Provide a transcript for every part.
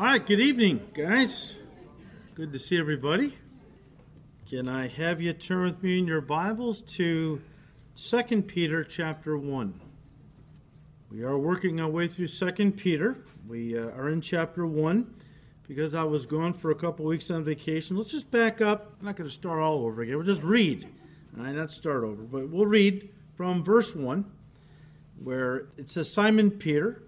All right, good evening, guys. Good to see everybody. Can I have you turn with me in your Bibles to 2 Peter chapter 1? We are working our way through 2 Peter. We uh, are in chapter 1 because I was gone for a couple weeks on vacation. Let's just back up. I'm not going to start all over again. We'll just read. All right, not start over, but we'll read from verse 1 where it says Simon Peter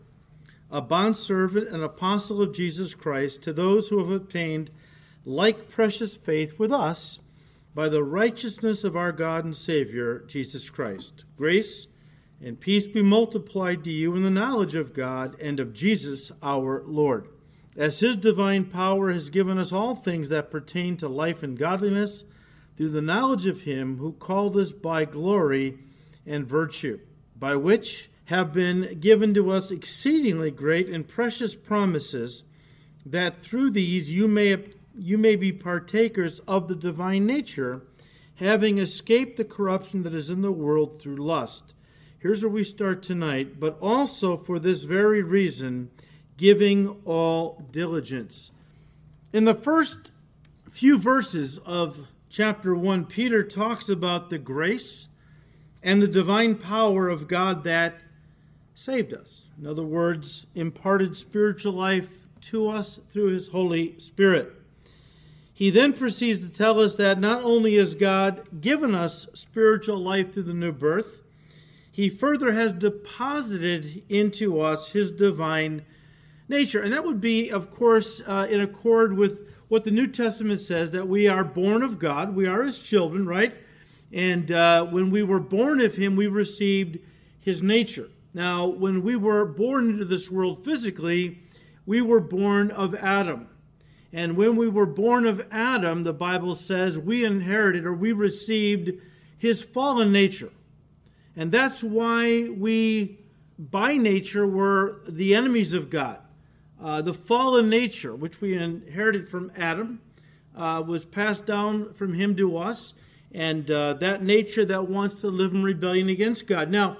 a bondservant and apostle of Jesus Christ, to those who have obtained like precious faith with us by the righteousness of our God and Savior, Jesus Christ. Grace and peace be multiplied to you in the knowledge of God and of Jesus our Lord. As his divine power has given us all things that pertain to life and godliness, through the knowledge of him who called us by glory and virtue, by which have been given to us exceedingly great and precious promises, that through these you may, you may be partakers of the divine nature, having escaped the corruption that is in the world through lust. Here's where we start tonight, but also for this very reason, giving all diligence. In the first few verses of chapter 1, Peter talks about the grace and the divine power of God that saved us. In other words, imparted spiritual life to us through his Holy Spirit. He then proceeds to tell us that not only has God given us spiritual life through the new birth, he further has deposited into us his divine nature. And that would be, of course, uh, in accord with what the New Testament says that we are born of God, we are his children, right? And uh, when we were born of him, we received his nature. Now, when we were born into this world physically, we were born of Adam. And when we were born of Adam, the Bible says we inherited or we received his fallen nature. And that's why we, by nature, were the enemies of God. Uh, the fallen nature, which we inherited from Adam, uh, was passed down from him to us. And uh, that nature that wants to live in rebellion against God. Now,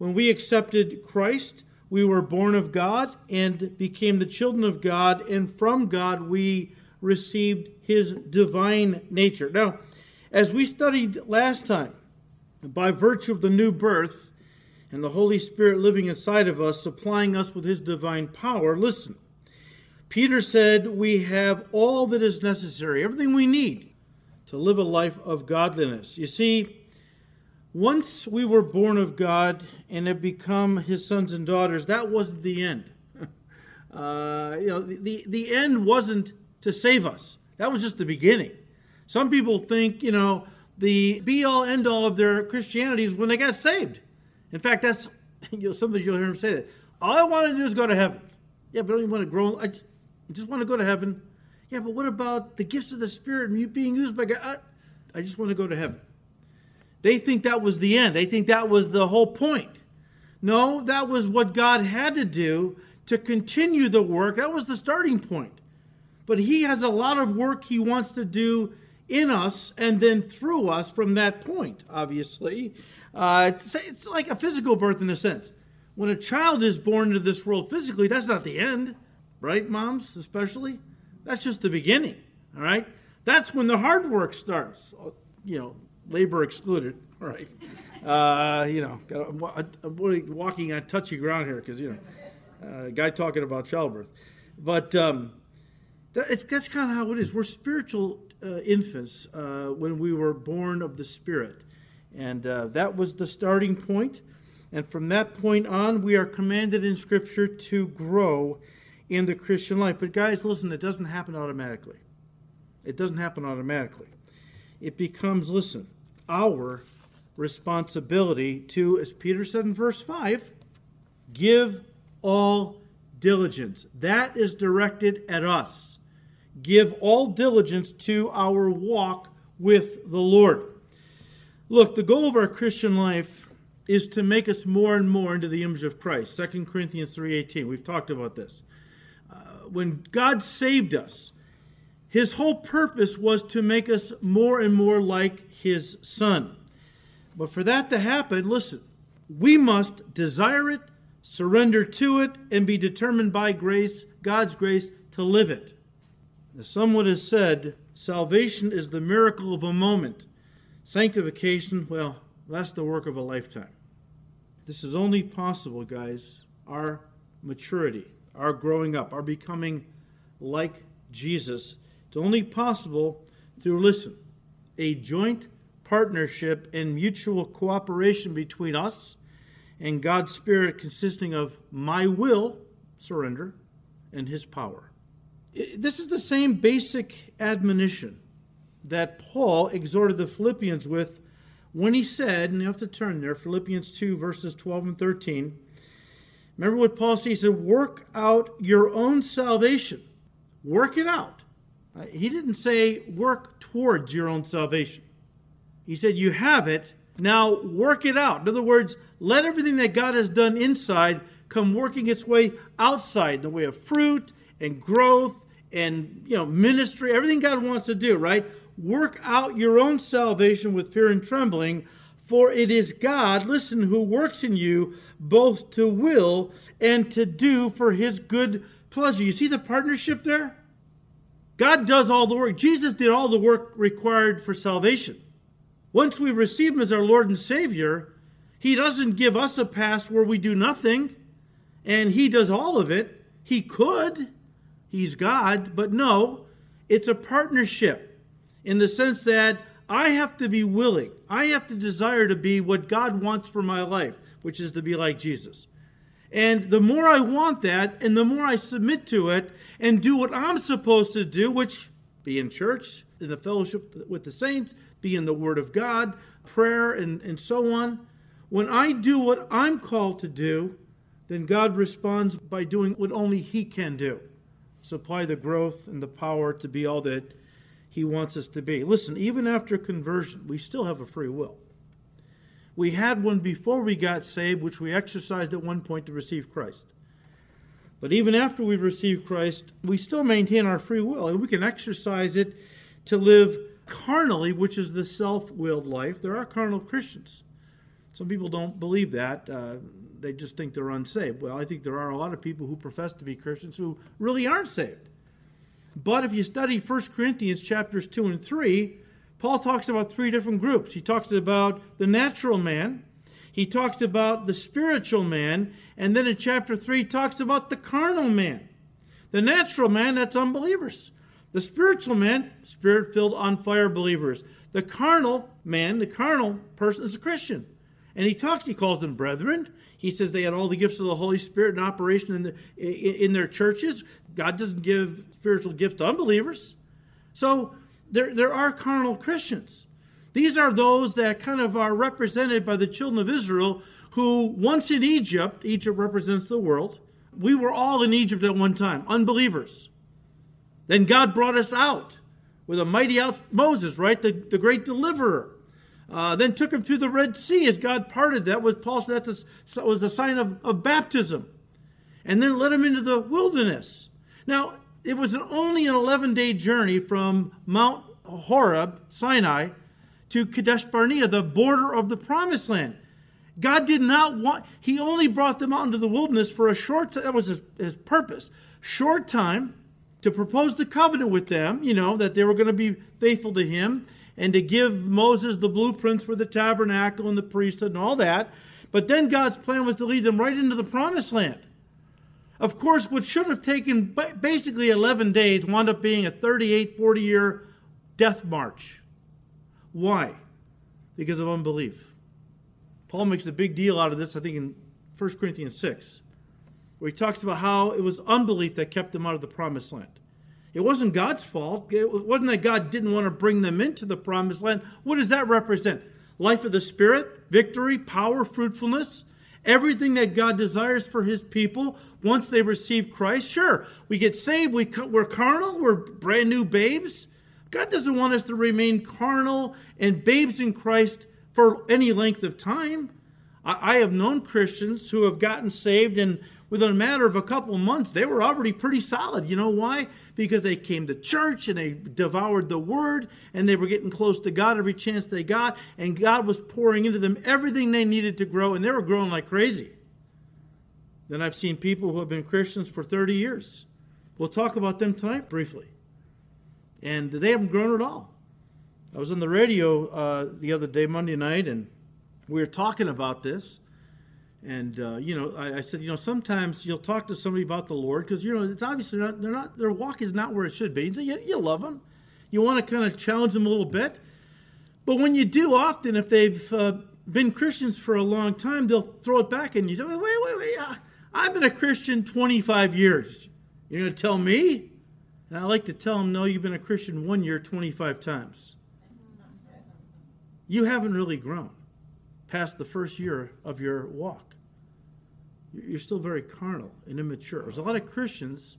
when we accepted Christ, we were born of God and became the children of God, and from God we received his divine nature. Now, as we studied last time, by virtue of the new birth and the Holy Spirit living inside of us, supplying us with his divine power, listen. Peter said we have all that is necessary, everything we need to live a life of godliness. You see, once we were born of God and have become his sons and daughters, that wasn't the end. uh, you know, the, the end wasn't to save us. That was just the beginning. Some people think, you know, the be all end all of their Christianity is when they got saved. In fact, that's, you know, sometimes you'll hear them say that. All I want to do is go to heaven. Yeah, but I don't even want to grow. I just, I just want to go to heaven. Yeah, but what about the gifts of the Spirit and you being used by God? I, I just want to go to heaven. They think that was the end. They think that was the whole point. No, that was what God had to do to continue the work. That was the starting point. But He has a lot of work He wants to do in us and then through us from that point, obviously. Uh, it's, it's like a physical birth in a sense. When a child is born into this world physically, that's not the end, right, moms, especially? That's just the beginning, all right? That's when the hard work starts. You know, labor excluded. Right. Uh, you know, I'm walking on touchy ground here because, you know, uh, guy talking about childbirth. But um, that's, that's kind of how it is. We're spiritual uh, infants uh, when we were born of the Spirit. And uh, that was the starting point. And from that point on, we are commanded in Scripture to grow in the Christian life. But, guys, listen, it doesn't happen automatically. It doesn't happen automatically. It becomes, listen, our responsibility to, as Peter said in verse 5, give all diligence. That is directed at us. Give all diligence to our walk with the Lord. Look, the goal of our Christian life is to make us more and more into the image of Christ. 2 Corinthians 3:18. We've talked about this. Uh, when God saved us, his whole purpose was to make us more and more like his son. But for that to happen, listen, we must desire it, surrender to it, and be determined by grace, God's grace, to live it. As someone has said, salvation is the miracle of a moment. Sanctification, well, that's the work of a lifetime. This is only possible, guys, our maturity, our growing up, our becoming like Jesus. It's only possible through, listen, a joint partnership and mutual cooperation between us and God's Spirit, consisting of my will, surrender, and His power. This is the same basic admonition that Paul exhorted the Philippians with when he said, and you have to turn there, Philippians 2, verses 12 and 13. Remember what Paul said? He said, Work out your own salvation. Work it out. Uh, he didn't say work towards your own salvation. He said, You have it, now work it out. In other words, let everything that God has done inside come working its way outside in the way of fruit and growth and you know ministry, everything God wants to do, right? Work out your own salvation with fear and trembling, for it is God, listen, who works in you both to will and to do for his good pleasure. You see the partnership there? God does all the work. Jesus did all the work required for salvation. Once we receive him as our Lord and Savior, he doesn't give us a pass where we do nothing and he does all of it. He could. He's God, but no, it's a partnership in the sense that I have to be willing, I have to desire to be what God wants for my life, which is to be like Jesus. And the more I want that, and the more I submit to it and do what I'm supposed to do, which be in church, in the fellowship with the saints, be in the Word of God, prayer, and, and so on. When I do what I'm called to do, then God responds by doing what only He can do supply the growth and the power to be all that he wants us to be. Listen, even after conversion, we still have a free will. We had one before we got saved, which we exercised at one point to receive Christ. But even after we've received Christ, we still maintain our free will, and we can exercise it to live carnally, which is the self willed life. There are carnal Christians. Some people don't believe that. Uh, they just think they're unsaved. Well, I think there are a lot of people who profess to be Christians who really aren't saved. But if you study 1 Corinthians chapters 2 and 3, Paul talks about three different groups. He talks about the natural man, he talks about the spiritual man, and then in chapter 3 he talks about the carnal man. The natural man, that's unbelievers. The spiritual man, spirit filled, on fire believers. The carnal man, the carnal person, is a Christian. And he talks, he calls them brethren. He says they had all the gifts of the Holy Spirit in operation in, the, in their churches. God doesn't give spiritual gifts to unbelievers. So there, there are carnal Christians. These are those that kind of are represented by the children of Israel who, once in Egypt, Egypt represents the world. We were all in Egypt at one time, unbelievers. Then God brought us out with a mighty out Moses, right? The, the great deliverer. Uh, then took him through the Red Sea as God parted. That was Paul said that was a sign of, of baptism. And then led him into the wilderness. Now, it was an, only an 11 day journey from Mount Horeb, Sinai, to Kadesh Barnea, the border of the promised land. God did not want, He only brought them out into the wilderness for a short time. That was his, his purpose. Short time to propose the covenant with them, you know, that they were going to be faithful to Him and to give Moses the blueprints for the tabernacle and the priesthood and all that. But then God's plan was to lead them right into the promised land. Of course, what should have taken basically 11 days wound up being a 38, 40 year death march. Why? Because of unbelief. Paul makes a big deal out of this, I think, in 1 Corinthians 6, where he talks about how it was unbelief that kept them out of the promised land. It wasn't God's fault. It wasn't that God didn't want to bring them into the promised land. What does that represent? Life of the Spirit, victory, power, fruitfulness, everything that God desires for his people once they receive Christ. Sure, we get saved, we, we're carnal, we're brand new babes. God doesn't want us to remain carnal and babes in Christ for any length of time. I, have known Christians who have gotten saved and within a matter of a couple of months, they were already pretty solid. You know why? Because they came to church and they devoured the word and they were getting close to God every chance they got, and God was pouring into them everything they needed to grow, and they were growing like crazy. Then I've seen people who have been Christians for 30 years. We'll talk about them tonight briefly. And they haven't grown at all. I was on the radio uh, the other day, Monday night, and we were talking about this. And uh, you know, I, I, said, you know, sometimes you'll talk to somebody about the Lord because you know it's obviously not they're not their walk is not where it should be. You, you, you love them, you want to kind of challenge them a little bit, but when you do, often if they've uh, been Christians for a long time, they'll throw it back and you say, wait, wait, wait, I've been a Christian 25 years. You're going to tell me? And I like to tell them, no, you've been a Christian one year 25 times. You haven't really grown past the first year of your walk. You're still very carnal and immature. There's a lot of Christians,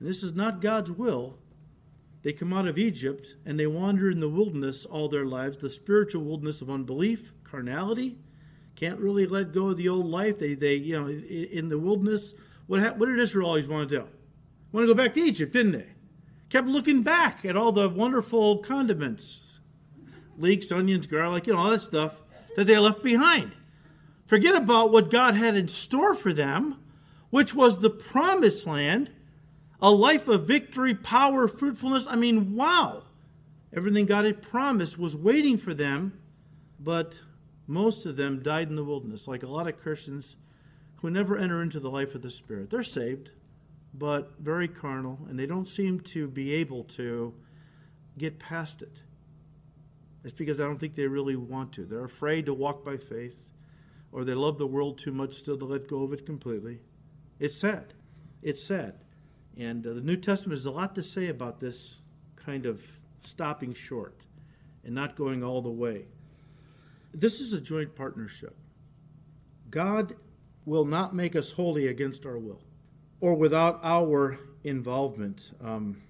and this is not God's will. They come out of Egypt and they wander in the wilderness all their lives, the spiritual wilderness of unbelief, carnality, can't really let go of the old life. They, they you know, in the wilderness, what, what did Israel always want to do? Want to go back to Egypt, didn't they? Kept looking back at all the wonderful condiments, leeks, onions, garlic, you know, all that stuff that they left behind. Forget about what God had in store for them, which was the promised land, a life of victory, power, fruitfulness. I mean, wow. Everything God had promised was waiting for them, but most of them died in the wilderness, like a lot of Christians who never enter into the life of the Spirit. They're saved, but very carnal, and they don't seem to be able to get past it. It's because I don't think they really want to. They're afraid to walk by faith, or they love the world too much still to let go of it completely. It's sad. It's sad. And uh, the New Testament has a lot to say about this kind of stopping short and not going all the way. This is a joint partnership. God will not make us holy against our will or without our involvement. Um,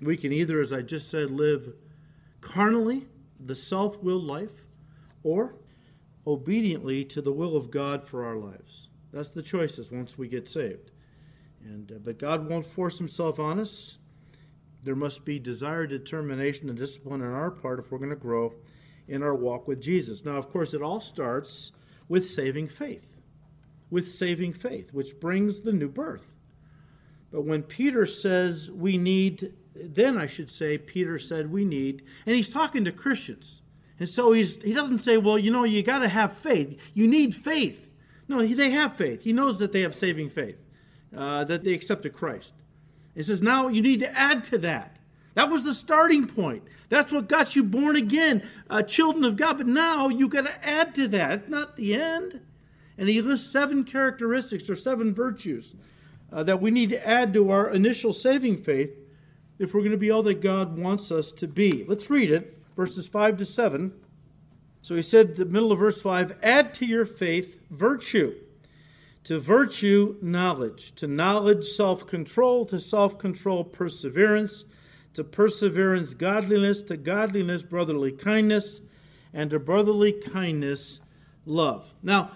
we can either, as I just said, live carnally, the self willed life, or obediently to the will of God for our lives. That's the choices once we get saved. And, uh, but God won't force himself on us. There must be desire, determination, and discipline on our part if we're going to grow in our walk with Jesus. Now, of course, it all starts with saving faith, with saving faith, which brings the new birth. But when Peter says we need, then I should say, Peter said we need, and he's talking to Christians. And so he's, he doesn't say, well, you know, you got to have faith. You need faith. No, they have faith. He knows that they have saving faith, uh, that they accepted Christ. He says, now you need to add to that. That was the starting point. That's what got you born again, uh, children of God. But now you got to add to that. It's not the end. And he lists seven characteristics or seven virtues uh, that we need to add to our initial saving faith if we're going to be all that God wants us to be. Let's read it, verses 5 to 7. So he said, the middle of verse 5 add to your faith virtue. To virtue, knowledge. To knowledge, self control. To self control, perseverance to perseverance, godliness, to godliness, brotherly kindness, and to brotherly kindness, love. Now,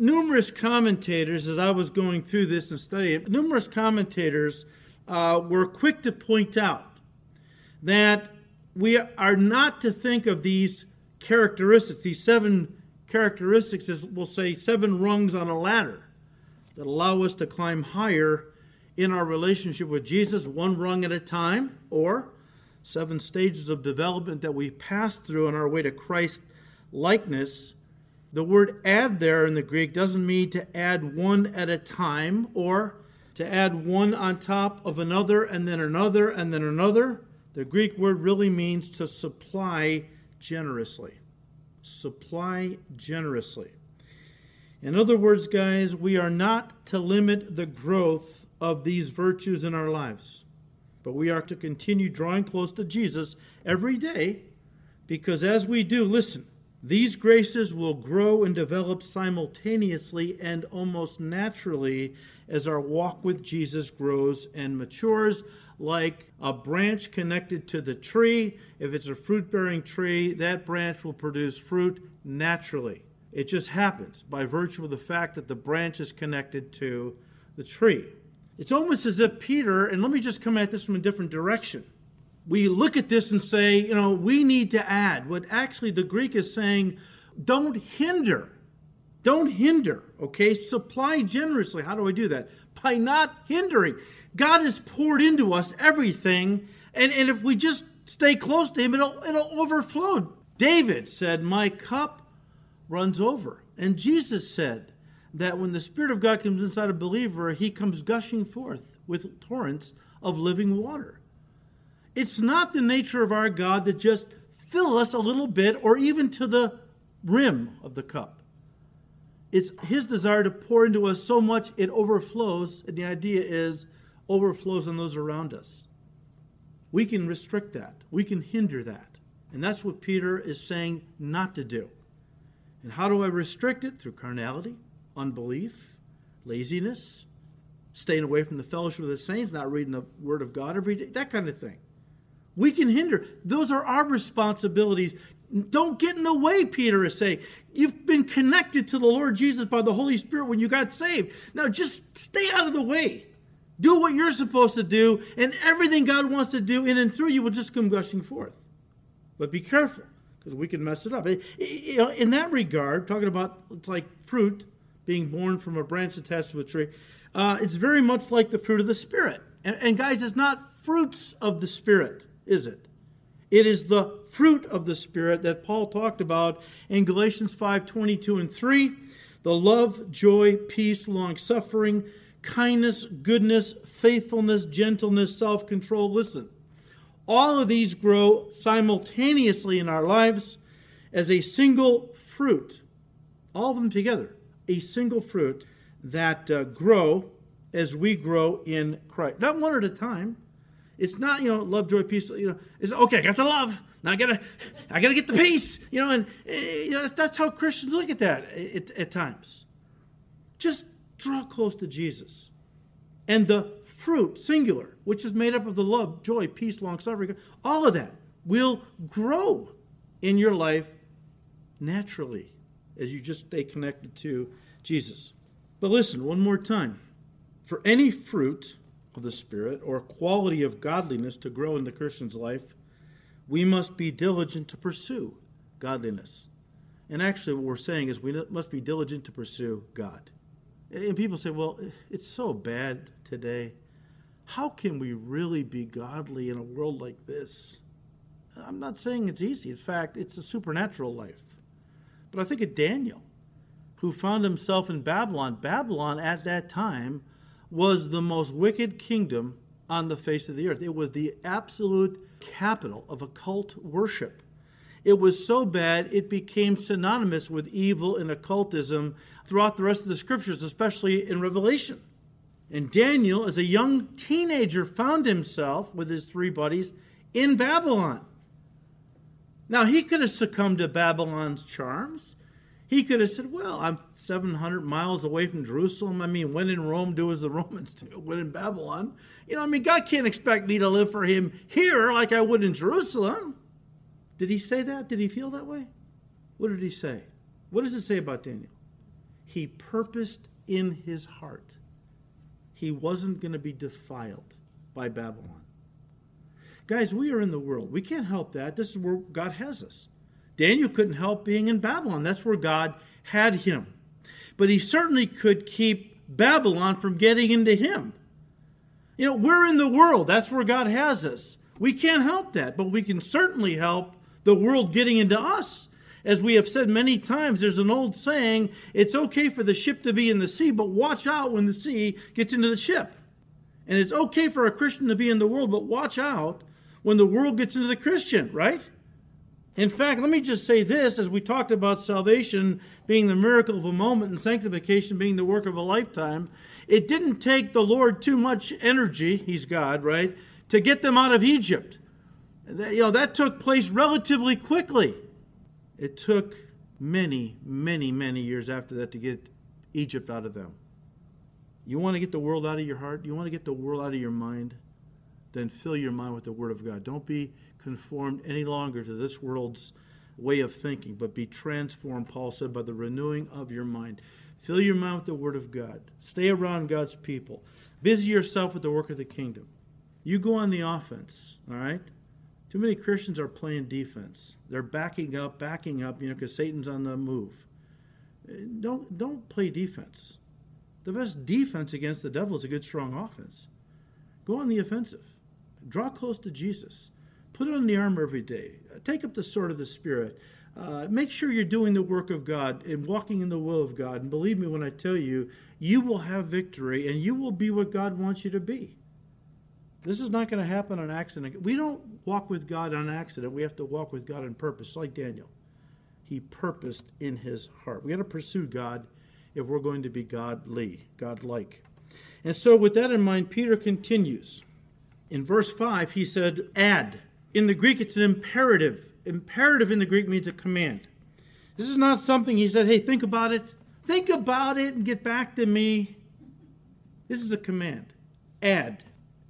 numerous commentators, as I was going through this and studying numerous commentators uh, were quick to point out that we are not to think of these characteristics, these seven characteristics, as we'll say, seven rungs on a ladder that allow us to climb higher in our relationship with Jesus, one rung at a time, or seven stages of development that we pass through on our way to Christ likeness. The word add there in the Greek doesn't mean to add one at a time or to add one on top of another and then another and then another. The Greek word really means to supply generously. Supply generously. In other words, guys, we are not to limit the growth of these virtues in our lives. But we are to continue drawing close to Jesus every day because as we do, listen, these graces will grow and develop simultaneously and almost naturally as our walk with Jesus grows and matures, like a branch connected to the tree. If it's a fruit bearing tree, that branch will produce fruit naturally. It just happens by virtue of the fact that the branch is connected to the tree. It's almost as if Peter, and let me just come at this from a different direction. We look at this and say, you know, we need to add. What actually the Greek is saying, don't hinder Don't hinder, okay? Supply generously. How do I do that? By not hindering. God has poured into us everything, and, and if we just stay close to Him, it'll, it'll overflow. David said, My cup runs over. And Jesus said that when the Spirit of God comes inside a believer, he comes gushing forth with torrents of living water. It's not the nature of our God to just fill us a little bit or even to the rim of the cup. It's his desire to pour into us so much it overflows, and the idea is overflows on those around us. We can restrict that, we can hinder that. And that's what Peter is saying not to do. And how do I restrict it? Through carnality, unbelief, laziness, staying away from the fellowship of the saints, not reading the Word of God every day, that kind of thing. We can hinder. Those are our responsibilities. Don't get in the way, Peter is saying. You've been connected to the Lord Jesus by the Holy Spirit when you got saved. Now just stay out of the way. Do what you're supposed to do, and everything God wants to do in and through you will just come gushing forth. But be careful, because we can mess it up. In that regard, talking about it's like fruit being born from a branch attached to a tree, uh, it's very much like the fruit of the Spirit. And, and guys, it's not fruits of the Spirit, is it? It is the fruit of the Spirit that Paul talked about in Galatians 5 22 and 3 the love, joy, peace, long suffering, kindness, goodness, faithfulness, gentleness, self control. Listen, all of these grow simultaneously in our lives as a single fruit, all of them together, a single fruit that uh, grow as we grow in Christ. Not one at a time. It's not, you know, love, joy, peace. You know, it's okay. I got the love. Now I gotta, I gotta get the peace. You know, and eh, you know that's how Christians look at that at, at times. Just draw close to Jesus, and the fruit, singular, which is made up of the love, joy, peace, long suffering, all of that will grow in your life naturally as you just stay connected to Jesus. But listen, one more time. For any fruit of the Spirit or quality of godliness to grow in the Christian's life, we must be diligent to pursue godliness. And actually, what we're saying is we must be diligent to pursue God. And people say, well, it's so bad today. How can we really be godly in a world like this? I'm not saying it's easy. In fact, it's a supernatural life. But I think of Daniel, who found himself in Babylon. Babylon at that time was the most wicked kingdom on the face of the earth. It was the absolute capital of occult worship. It was so bad it became synonymous with evil and occultism throughout the rest of the scriptures, especially in Revelation. And Daniel, as a young teenager, found himself with his three buddies in Babylon. Now, he could have succumbed to Babylon's charms. He could have said, Well, I'm 700 miles away from Jerusalem. I mean, when in Rome, do as the Romans do. When in Babylon, you know, I mean, God can't expect me to live for him here like I would in Jerusalem. Did he say that? Did he feel that way? What did he say? What does it say about Daniel? He purposed in his heart he wasn't going to be defiled by Babylon. Guys, we are in the world. We can't help that. This is where God has us. Daniel couldn't help being in Babylon. That's where God had him. But he certainly could keep Babylon from getting into him. You know, we're in the world. That's where God has us. We can't help that, but we can certainly help the world getting into us. As we have said many times, there's an old saying it's okay for the ship to be in the sea, but watch out when the sea gets into the ship. And it's okay for a Christian to be in the world, but watch out when the world gets into the Christian, right? In fact, let me just say this as we talked about salvation being the miracle of a moment and sanctification being the work of a lifetime, it didn't take the Lord too much energy, He's God, right, to get them out of Egypt. You know, that took place relatively quickly. It took many, many, many years after that to get Egypt out of them. You want to get the world out of your heart? You want to get the world out of your mind? Then fill your mind with the Word of God. Don't be conformed any longer to this world's way of thinking, but be transformed, Paul said, by the renewing of your mind. Fill your mind with the Word of God. Stay around God's people. Busy yourself with the work of the kingdom. You go on the offense, all right? Too many Christians are playing defense. They're backing up, backing up, you know, because Satan's on the move. Don't, don't play defense. The best defense against the devil is a good, strong offense. Go on the offensive. Draw close to Jesus. Put on the armor every day. Take up the sword of the Spirit. Uh, make sure you're doing the work of God and walking in the will of God. And believe me when I tell you, you will have victory and you will be what God wants you to be. This is not going to happen on accident. We don't walk with God on accident. We have to walk with God on purpose, like Daniel. He purposed in his heart. We got to pursue God if we're going to be godly, godlike. And so, with that in mind, Peter continues. In verse 5, he said, add. In the Greek, it's an imperative. Imperative in the Greek means a command. This is not something he said, hey, think about it. Think about it and get back to me. This is a command. Add.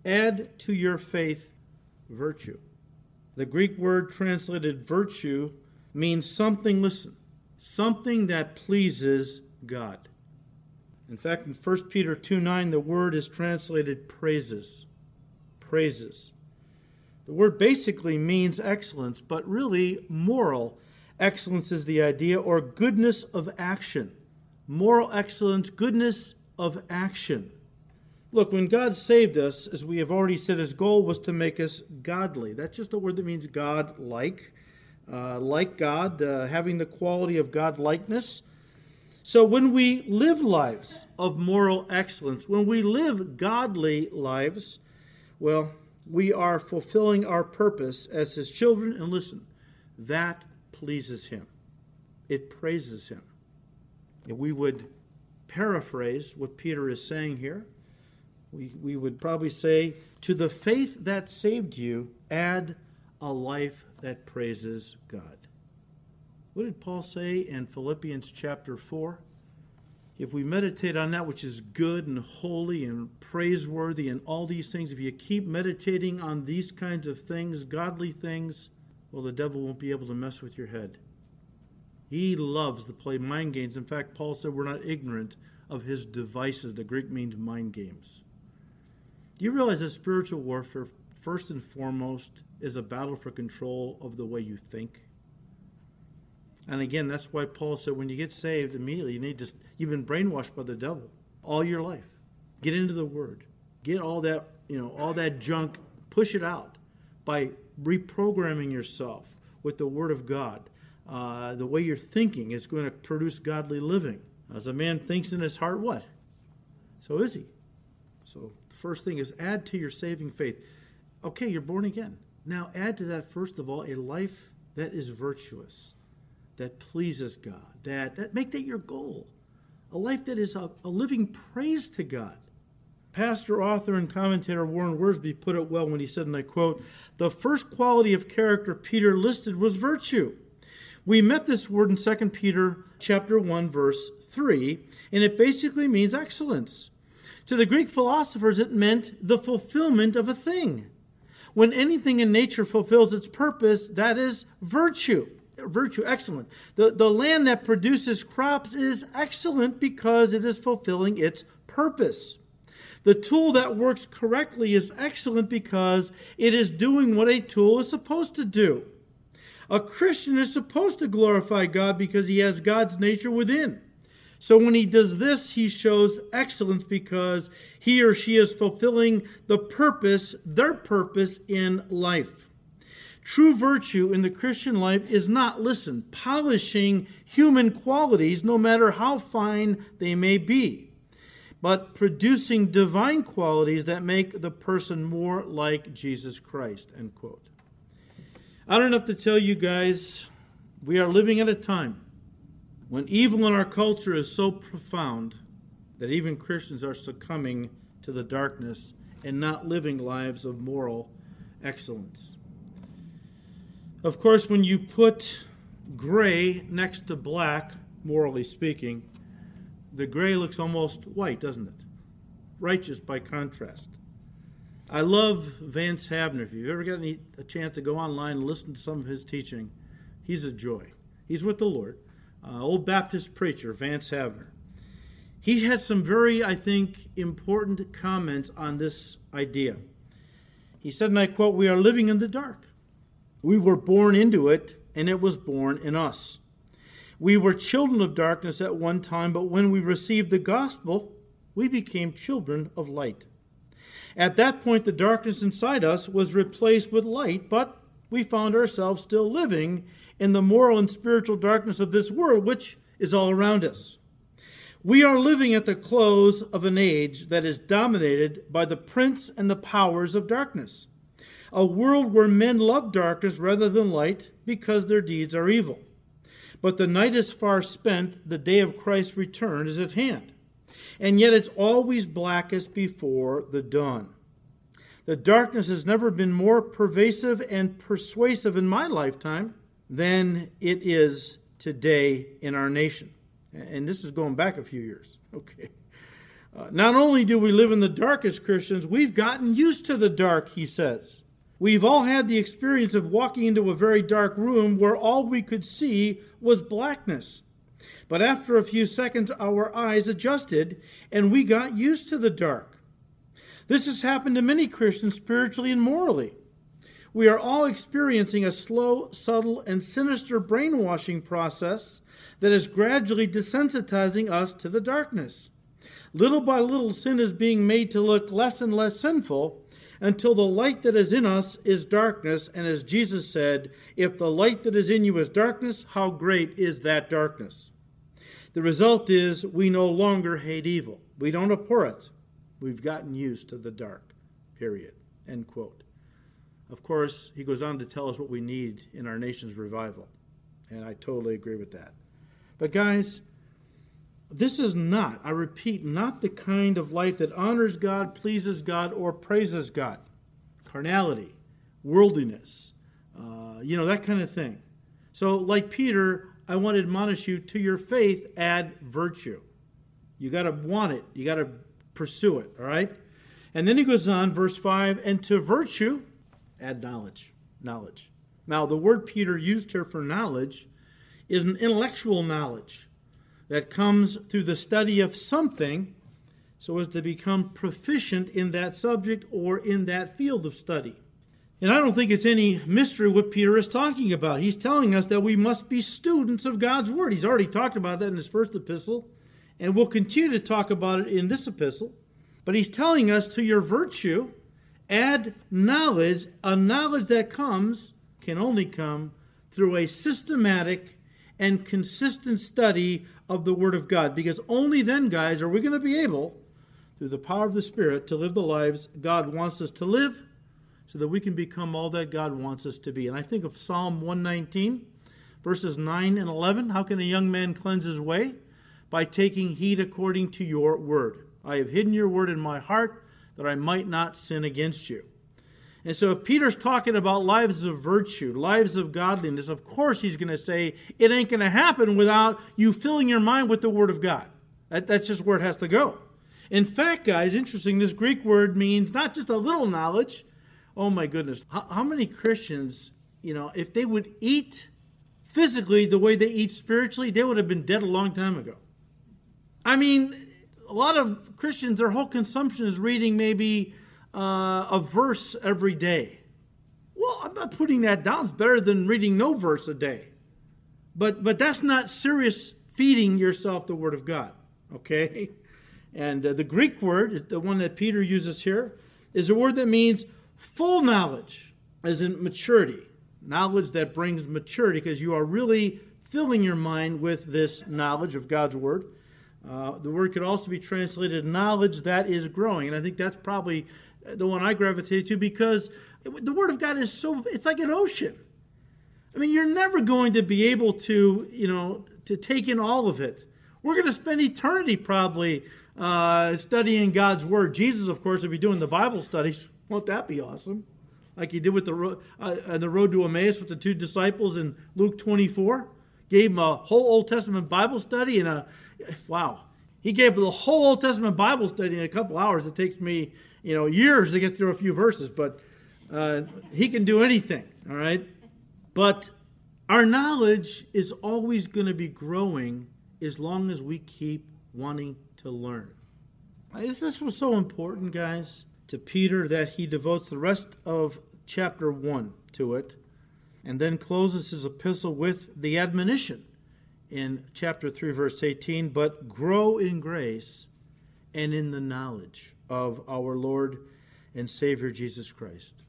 Add to your faith virtue. The Greek word translated virtue means something, listen, something that pleases God. In fact, in 1 Peter 2 9, the word is translated praises. Praises. The word basically means excellence, but really moral excellence is the idea, or goodness of action. Moral excellence, goodness of action. Look, when God saved us, as we have already said, his goal was to make us godly. That's just a word that means God like. Uh, like God, uh, having the quality of God likeness. So when we live lives of moral excellence, when we live godly lives, well, we are fulfilling our purpose as his children. And listen, that pleases him, it praises him. If we would paraphrase what Peter is saying here, we, we would probably say, To the faith that saved you, add a life that praises God. What did Paul say in Philippians chapter 4? If we meditate on that which is good and holy and praiseworthy and all these things, if you keep meditating on these kinds of things, godly things, well, the devil won't be able to mess with your head. He loves to play mind games. In fact, Paul said we're not ignorant of his devices. The Greek means mind games. Do you realize that spiritual warfare, first and foremost, is a battle for control of the way you think? And again, that's why Paul said when you get saved, immediately you need to, you've been brainwashed by the devil all your life. Get into the Word. Get all that, you know, all that junk, push it out by reprogramming yourself with the Word of God. Uh, the way you're thinking is going to produce godly living. As a man thinks in his heart, what? So is he. So the First thing is add to your saving faith. Okay, you're born again. Now add to that, first of all, a life that is virtuous, that pleases God, that, that make that your goal. A life that is a, a living praise to God. Pastor, author, and commentator Warren Wiersbe put it well when he said, and I quote, The first quality of character Peter listed was virtue. We met this word in 2 Peter chapter 1, verse 3, and it basically means excellence. To the Greek philosophers, it meant the fulfillment of a thing. When anything in nature fulfills its purpose, that is virtue. Virtue, excellent. The, the land that produces crops is excellent because it is fulfilling its purpose. The tool that works correctly is excellent because it is doing what a tool is supposed to do. A Christian is supposed to glorify God because he has God's nature within. So when he does this, he shows excellence because he or she is fulfilling the purpose, their purpose in life. True virtue in the Christian life is not, listen, polishing human qualities, no matter how fine they may be, but producing divine qualities that make the person more like Jesus Christ. End quote. I don't have to tell you guys, we are living at a time when evil in our culture is so profound that even Christians are succumbing to the darkness and not living lives of moral excellence. Of course, when you put gray next to black, morally speaking, the gray looks almost white, doesn't it? Righteous by contrast. I love Vance Havner. If you've ever gotten a chance to go online and listen to some of his teaching, he's a joy. He's with the Lord uh, old Baptist preacher, Vance Havner. He had some very, I think, important comments on this idea. He said, and I quote, We are living in the dark. We were born into it, and it was born in us. We were children of darkness at one time, but when we received the gospel, we became children of light. At that point, the darkness inside us was replaced with light, but we found ourselves still living in the moral and spiritual darkness of this world, which is all around us. We are living at the close of an age that is dominated by the prince and the powers of darkness. A world where men love darkness rather than light because their deeds are evil. But the night is far spent, the day of Christ's return is at hand. And yet it's always blackest before the dawn. The darkness has never been more pervasive and persuasive in my lifetime than it is today in our nation. And this is going back a few years. Okay. Uh, not only do we live in the dark as Christians, we've gotten used to the dark, he says. We've all had the experience of walking into a very dark room where all we could see was blackness. But after a few seconds, our eyes adjusted and we got used to the dark. This has happened to many Christians spiritually and morally. We are all experiencing a slow, subtle, and sinister brainwashing process that is gradually desensitizing us to the darkness. Little by little, sin is being made to look less and less sinful until the light that is in us is darkness. And as Jesus said, if the light that is in you is darkness, how great is that darkness? The result is we no longer hate evil. We don't abhor it. We've gotten used to the dark. Period. End quote. Of course, he goes on to tell us what we need in our nation's revival. And I totally agree with that. But, guys, this is not, I repeat, not the kind of life that honors God, pleases God, or praises God. Carnality, worldliness, uh, you know, that kind of thing. So, like Peter, I want to admonish you to your faith, add virtue. You got to want it, you got to pursue it, all right? And then he goes on, verse 5 and to virtue, add knowledge. Knowledge. Now, the word Peter used here for knowledge is an intellectual knowledge that comes through the study of something so as to become proficient in that subject or in that field of study. And I don't think it's any mystery what Peter is talking about. He's telling us that we must be students of God's Word. He's already talked about that in his first epistle, and we'll continue to talk about it in this epistle. But he's telling us to your virtue, add knowledge, a knowledge that comes, can only come, through a systematic and consistent study of the Word of God. Because only then, guys, are we going to be able, through the power of the Spirit, to live the lives God wants us to live so that we can become all that God wants us to be. And I think of Psalm 119, verses 9 and 11. How can a young man cleanse his way? By taking heed according to your word. I have hidden your word in my heart that I might not sin against you. And so, if Peter's talking about lives of virtue, lives of godliness, of course he's going to say it ain't going to happen without you filling your mind with the Word of God. That, that's just where it has to go. In fact, guys, interesting, this Greek word means not just a little knowledge. Oh my goodness. How, how many Christians, you know, if they would eat physically the way they eat spiritually, they would have been dead a long time ago. I mean, a lot of Christians, their whole consumption is reading maybe uh, a verse every day. Well, I'm not putting that down. It's better than reading no verse a day. But, but that's not serious feeding yourself the Word of God, okay? And uh, the Greek word, the one that Peter uses here, is a word that means full knowledge, as in maturity. Knowledge that brings maturity, because you are really filling your mind with this knowledge of God's Word. Uh, the word could also be translated knowledge that is growing. And I think that's probably the one I gravitate to because the Word of God is so, it's like an ocean. I mean, you're never going to be able to, you know, to take in all of it. We're going to spend eternity probably uh, studying God's Word. Jesus, of course, will be doing the Bible studies. Won't that be awesome? Like he did with the, uh, the road to Emmaus with the two disciples in Luke 24. Gave them a whole Old Testament Bible study and a, wow. He gave the whole Old Testament Bible study in a couple hours. It takes me you know, years to get through a few verses, but uh, he can do anything, all right? But our knowledge is always going to be growing as long as we keep wanting to learn. This was so important, guys, to Peter that he devotes the rest of chapter 1 to it and then closes his epistle with the admonition in chapter 3, verse 18, but grow in grace and in the knowledge of our Lord and Savior Jesus Christ.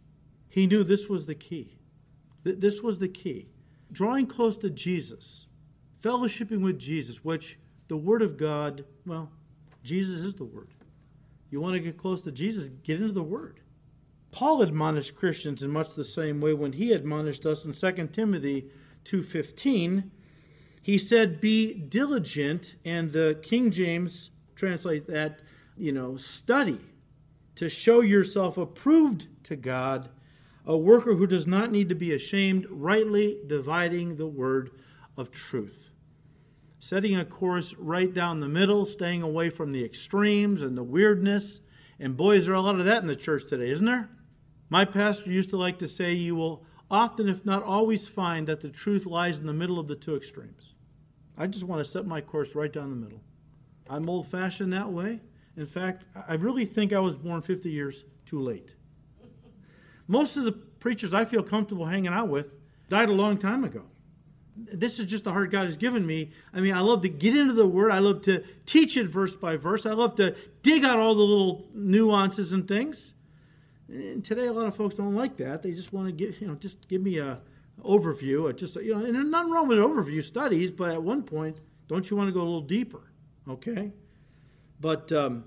He knew this was the key. This was the key. Drawing close to Jesus, fellowshipping with Jesus, which the Word of God, well, Jesus is the Word. You want to get close to Jesus, get into the Word. Paul admonished Christians in much the same way when he admonished us in 2 Timothy 2:15. He said, "Be diligent," and the King James translate that, you know, study to show yourself approved to God, a worker who does not need to be ashamed, rightly dividing the word of truth. Setting a course right down the middle, staying away from the extremes and the weirdness. And boys, there are a lot of that in the church today, isn't there? My pastor used to like to say, You will often, if not always, find that the truth lies in the middle of the two extremes. I just want to set my course right down the middle. I'm old fashioned that way. In fact, I really think I was born 50 years too late. Most of the preachers I feel comfortable hanging out with died a long time ago. This is just the heart God has given me. I mean, I love to get into the Word. I love to teach it verse by verse. I love to dig out all the little nuances and things. And today, a lot of folks don't like that. They just want to get, you know, just give me a overview. Just, you know, and there's nothing wrong with overview studies, but at one point, don't you want to go a little deeper? Okay? But um,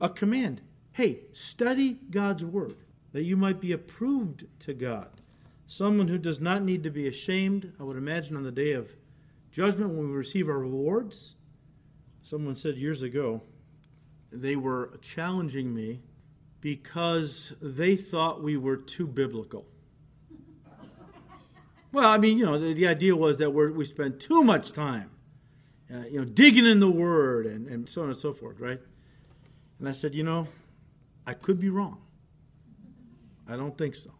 a command hey, study God's word that you might be approved to God. Someone who does not need to be ashamed, I would imagine, on the day of judgment when we receive our rewards. Someone said years ago, they were challenging me because they thought we were too biblical. Well, I mean, you know, the, the idea was that we we spend too much time, uh, you know, digging in the Word and, and so on and so forth, right? And I said, you know, I could be wrong. I don't think so.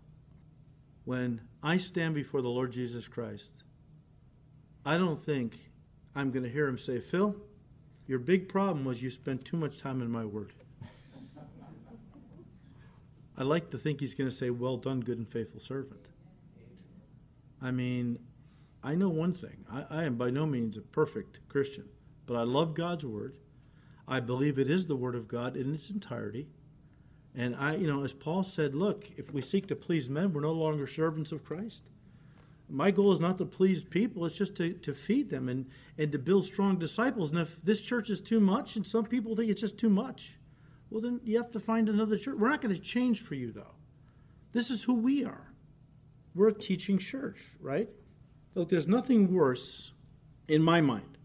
When I stand before the Lord Jesus Christ, I don't think I'm going to hear him say, Phil, your big problem was you spent too much time in my word. I like to think he's going to say, Well done, good and faithful servant. I mean, I know one thing I, I, am by no means a perfect Christian, but I love God's word. I believe it is the word of God in its entirety. And I, you know, as Paul said, look, if we seek to please men, we're no longer servants of Christ. My goal is not to please people, it's just to, to feed them and, and to build strong disciples. And if this church is too much and some people think it's just too much, well, then you have to find another church. We're not going to change for you, though. This is who we are. We're a teaching church, right? Look, there's nothing worse in my mind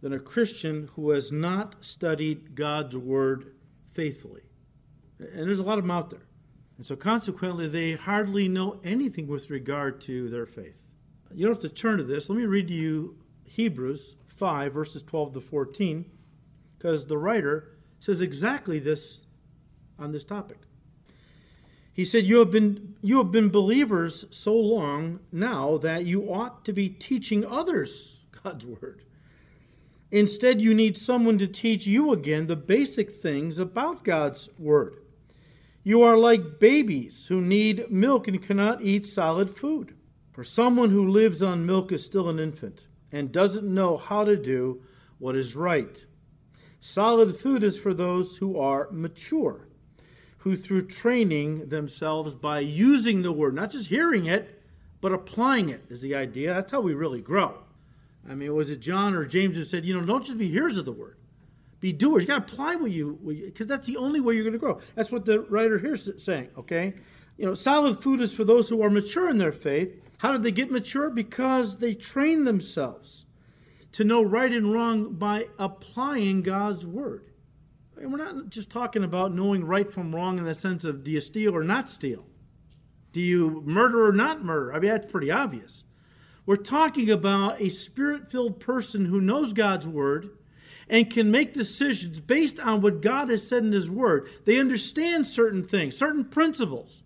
than a Christian who has not studied God's word faithfully. And there's a lot of them out there. And so consequently, they hardly know anything with regard to their faith. You don't have to turn to this. Let me read to you Hebrews 5, verses 12 to 14, because the writer says exactly this on this topic. He said, you have, been, you have been believers so long now that you ought to be teaching others God's word. Instead, you need someone to teach you again the basic things about God's word. You are like babies who need milk and cannot eat solid food. For someone who lives on milk is still an infant and doesn't know how to do what is right. Solid food is for those who are mature, who through training themselves by using the word, not just hearing it, but applying it is the idea. That's how we really grow. I mean, was it John or James who said, you know, don't just be hearers of the word, be doers. You got to apply what you, because that's the only way you're going to grow. That's what the writer here is saying, okay? You know, solid food is for those who are mature in their faith. How did they get mature? Because they train themselves to know right and wrong by applying God's word. We're not just talking about knowing right from wrong in the sense of do you steal or not steal? Do you murder or not murder? I mean, that's pretty obvious. We're talking about a spirit filled person who knows God's word and can make decisions based on what God has said in His word. They understand certain things, certain principles.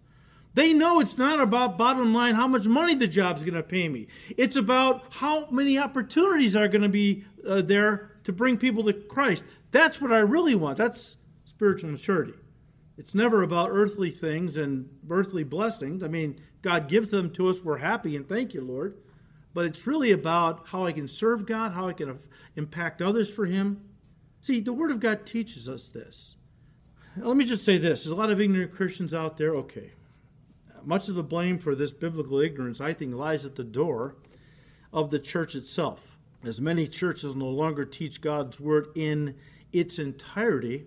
They know it's not about bottom line how much money the job's going to pay me. It's about how many opportunities are going to be uh, there to bring people to Christ. That's what I really want. That's spiritual maturity. It's never about earthly things and earthly blessings. I mean, God gives them to us. We're happy and thank you, Lord. but it's really about how I can serve God, how I can impact others for Him. See, the Word of God teaches us this. Let me just say this there's a lot of ignorant Christians out there. Okay. Much of the blame for this biblical ignorance, I think, lies at the door of the church itself. As many churches no longer teach God's Word in its entirety,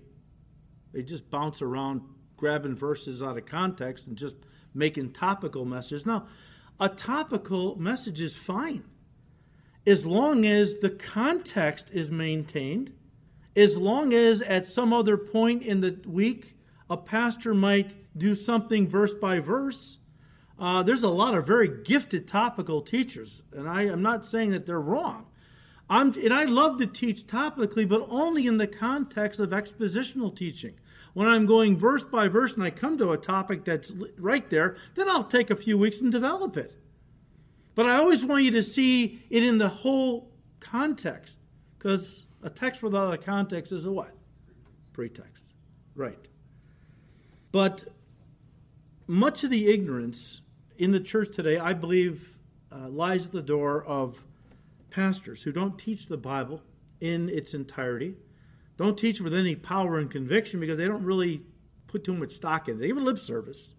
they just bounce around grabbing verses out of context and just making topical messages. Now, a topical message is fine as long as the context is maintained, as long as at some other point in the week a pastor might do something verse by verse. Uh, there's a lot of very gifted topical teachers, and I am not saying that they're wrong. I'm, and I love to teach topically, but only in the context of expositional teaching. When I'm going verse by verse and I come to a topic that's right there, then I'll take a few weeks and develop it. But I always want you to see it in the whole context, because a text without a context is a what? Pretext. Right. But much of the ignorance in the church today, I believe, uh, lies at the door of pastors who don't teach the Bible in its entirety, don't teach with any power and conviction because they don't really put too much stock in it. They give lip service,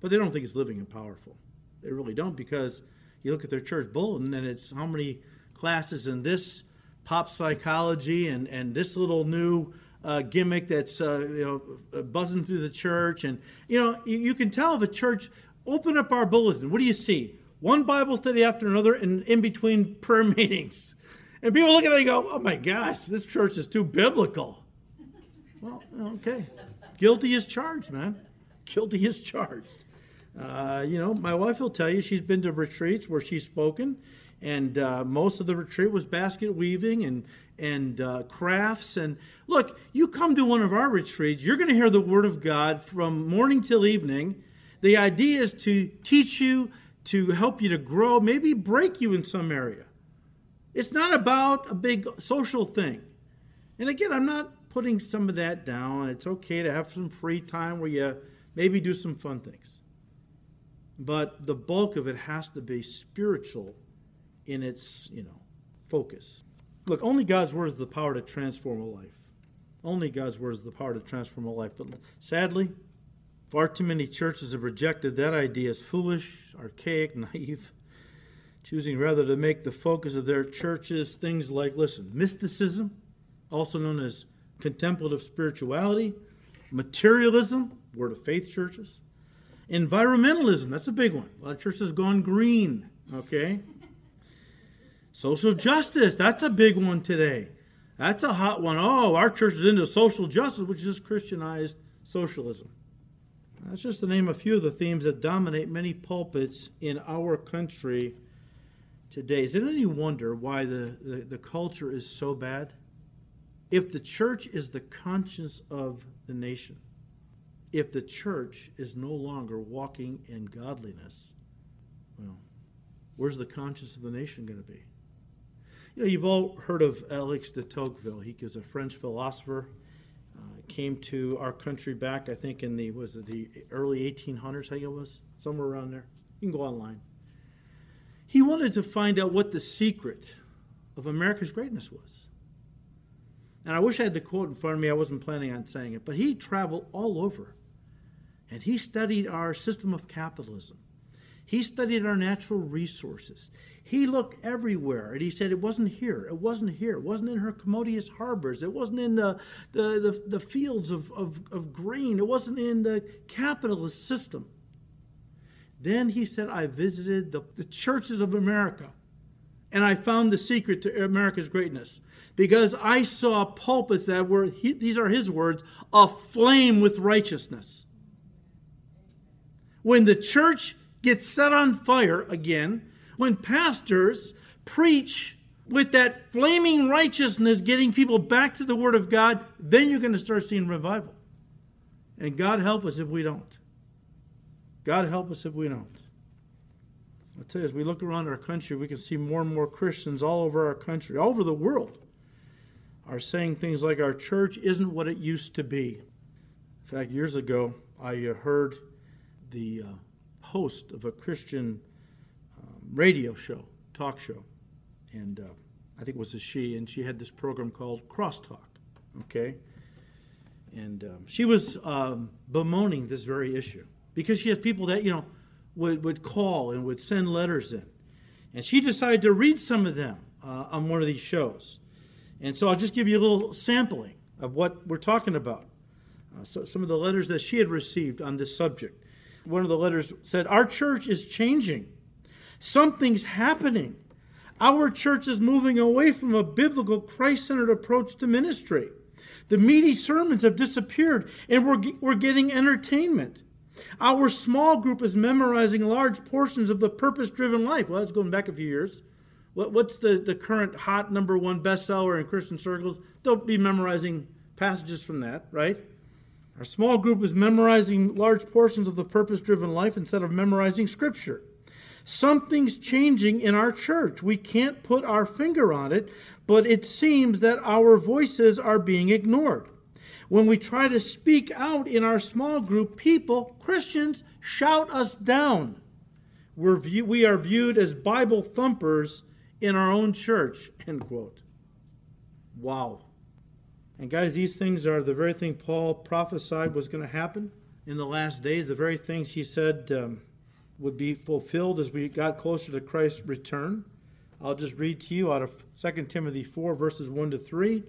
but they don't think it's living and powerful. They really don't because you look at their church bulletin and it's how many classes in this pop psychology and, and this little new uh, gimmick that's uh, you know buzzing through the church and you know you, you can tell if a church open up our bulletin what do you see one bible study after another and in between prayer meetings and people look at it and go, oh my gosh, this church is too biblical. Well, okay. Guilty is charged, man. Guilty is charged. Uh, you know, my wife will tell you she's been to retreats where she's spoken, and uh, most of the retreat was basket weaving and and uh, crafts. And look, you come to one of our retreats, you're going to hear the Word of God from morning till evening. The idea is to teach you, to help you to grow, maybe break you in some area. It's not about a big social thing. And again, I'm not putting some of that down. It's okay to have some free time where you maybe do some fun things. But the bulk of it has to be spiritual in its, you know, focus. Look, only God's word is the power to transform a life. Only God's word is the power to transform a life. But sadly, far too many churches have rejected that idea as foolish, archaic, naive choosing rather to make the focus of their churches things like, listen, mysticism, also known as contemplative spirituality, materialism, word of faith churches, environmentalism, that's a big one. A lot of churches gone green, okay? Social justice, that's a big one today. That's a hot one. Oh, our church is into social justice, which is Christianized socialism. That's just to name a few of the themes that dominate many pulpits in our country today. Is it any wonder why the, the, the, culture is so bad? If the church is the conscience of the nation, if the church is no longer walking in godliness, well, where's the conscience of the nation going to be? You know, you've all heard of Alex de Tocqueville. He was a French philosopher. Uh, came to our country back, I think, in the was it the early 1800s? I think it was somewhere around there. You can go online. He wanted to find out what the secret of America's greatness was. And I wish I had the quote in front of me. I wasn't planning on saying it. But he traveled all over. And he studied our system of capitalism. He studied our natural resources. He looked everywhere and he said it wasn't here. It wasn't here. It wasn't in her commodious harbors. It wasn't in the, the, the, the fields of, of, of grain. It wasn't in the capitalist system. Then he said, I visited the, the churches of America and I found the secret to America's greatness because I saw pulpits that were, he, these are his words, aflame with righteousness. When the church gets set on fire again, when pastors preach with that flaming righteousness, getting people back to the Word of God, then you're going to start seeing revival. And God help us if we don't. God help us if we don't. I tell you, as we look around our country, we can see more and more Christians all over our country, all over the world, are saying things like our church isn't what it used to be. In fact, years ago, I uh, heard the uh, host of a Christian radio show talk show, and uh, I think it was a she, and she had this program called Crosstalk. Okay, and um, she was um, bemoaning this very issue because she has people that you know would would call and would send letters in, and she decided to read some of them uh, on one of these shows, and so I'll just give you a little sampling of what we're talking about. Uh, so some of the letters that she had received on this subject. One of the letters said, "Our church is changing. Something's happening." Our church is moving away from a biblical, Christ centered approach to ministry. The meaty sermons have disappeared, and we're, we're getting entertainment. Our small group is memorizing large portions of the purpose driven life. Well, that's going back a few years. What, what's the, the current hot number one bestseller in Christian circles? Don't be memorizing passages from that, right? Our small group is memorizing large portions of the purpose driven life instead of memorizing scripture. Something's changing in our church. We can't put our finger on it, but it seems that our voices are being ignored. When we try to speak out in our small group, people, Christians, shout us down. We're view, we are viewed as Bible thumpers in our own church. End quote. Wow. And guys, these things are the very thing Paul prophesied was going to happen in the last days, the very things he said um, would be fulfilled as we got closer to Christ's return. I'll just read to you out of 2 Timothy 4, verses 1 to 3,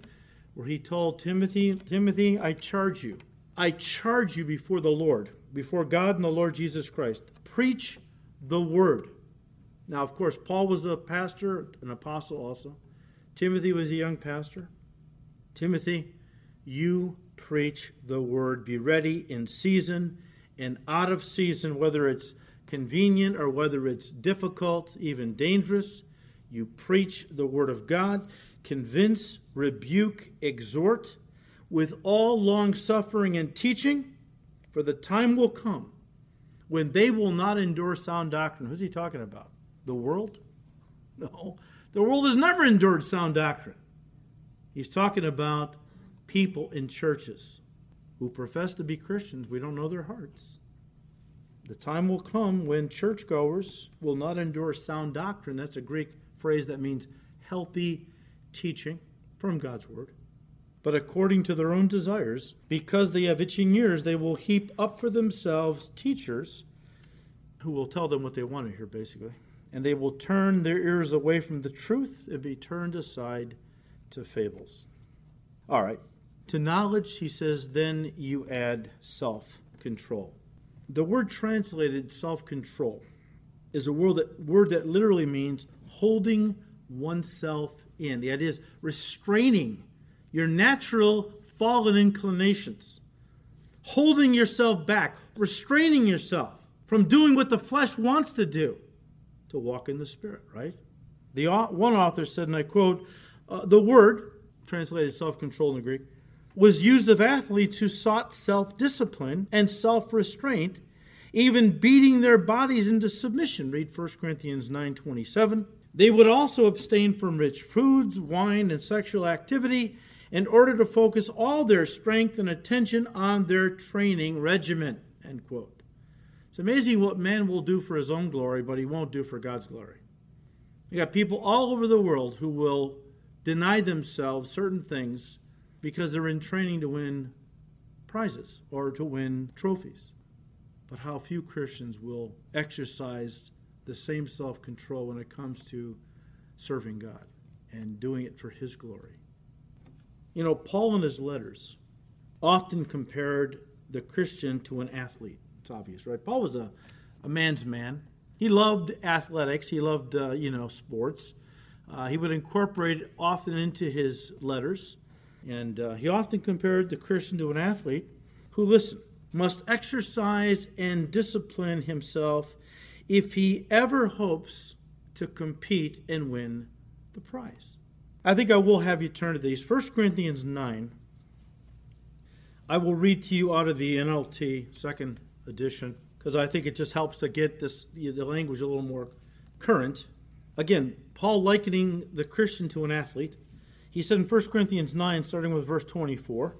where he told Timothy, Timothy, I charge you, I charge you before the Lord, before God and the Lord Jesus Christ, preach the word. Now, of course, Paul was a pastor, an apostle also. Timothy was a young pastor. Timothy, you preach the word. Be ready in season and out of season, whether it's convenient or whether it's difficult, even dangerous. You preach the word of God, convince, rebuke, exhort with all long suffering and teaching, for the time will come when they will not endure sound doctrine. Who's he talking about? The world? No. The world has never endured sound doctrine. He's talking about people in churches who profess to be Christians. We don't know their hearts. The time will come when churchgoers will not endure sound doctrine. That's a Greek phrase that means healthy teaching from God's Word. But according to their own desires, because they have itching ears, they will heap up for themselves teachers who will tell them what they want to hear, basically. And they will turn their ears away from the truth and be turned aside to fables. All right. To knowledge, he says, then you add self control. The word translated self control is a word that, word that literally means holding oneself in. The idea is restraining your natural fallen inclinations, holding yourself back, restraining yourself from doing what the flesh wants to do, to walk in the Spirit, right? The one author said, and I quote, uh, the word, translated self control in the Greek, was used of athletes who sought self discipline and self restraint, even beating their bodies into submission. Read 1 Corinthians 9:27. They would also abstain from rich foods, wine, and sexual activity in order to focus all their strength and attention on their training regimen. End quote. It's amazing what man will do for his own glory, but he won't do for God's glory. You got people all over the world who will deny themselves certain things because they're in training to win prizes or to win trophies. But how few Christians will exercise the same self control when it comes to serving God and doing it for His glory. You know, Paul in his letters often compared the Christian to an athlete. It's obvious, right? Paul was a, a man's man. He loved athletics, he loved, uh, you know, sports. Uh, he would incorporate it often into his letters. And uh, he often compared the Christian to an athlete who, listen, must exercise and discipline himself if he ever hopes to compete and win the prize. I think I will have you turn to these. 1 Corinthians 9. I will read to you out of the NLT second edition because I think it just helps to get this the language a little more current. Again, Paul likening the Christian to an athlete. He said in 1 Corinthians 9, starting with verse 24,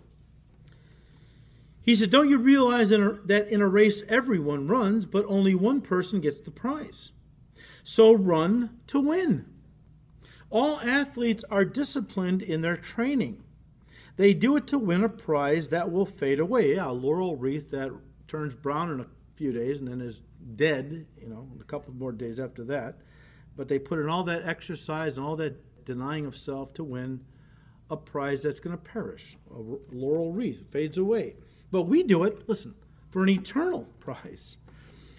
he said, Don't you realize that in a race everyone runs, but only one person gets the prize? So run to win. All athletes are disciplined in their training. They do it to win a prize that will fade away. Yeah, a laurel wreath that turns brown in a few days and then is dead, you know, a couple more days after that. But they put in all that exercise and all that denying of self to win a prize that's going to perish. A laurel wreath fades away. But we do it, listen, for an eternal prize.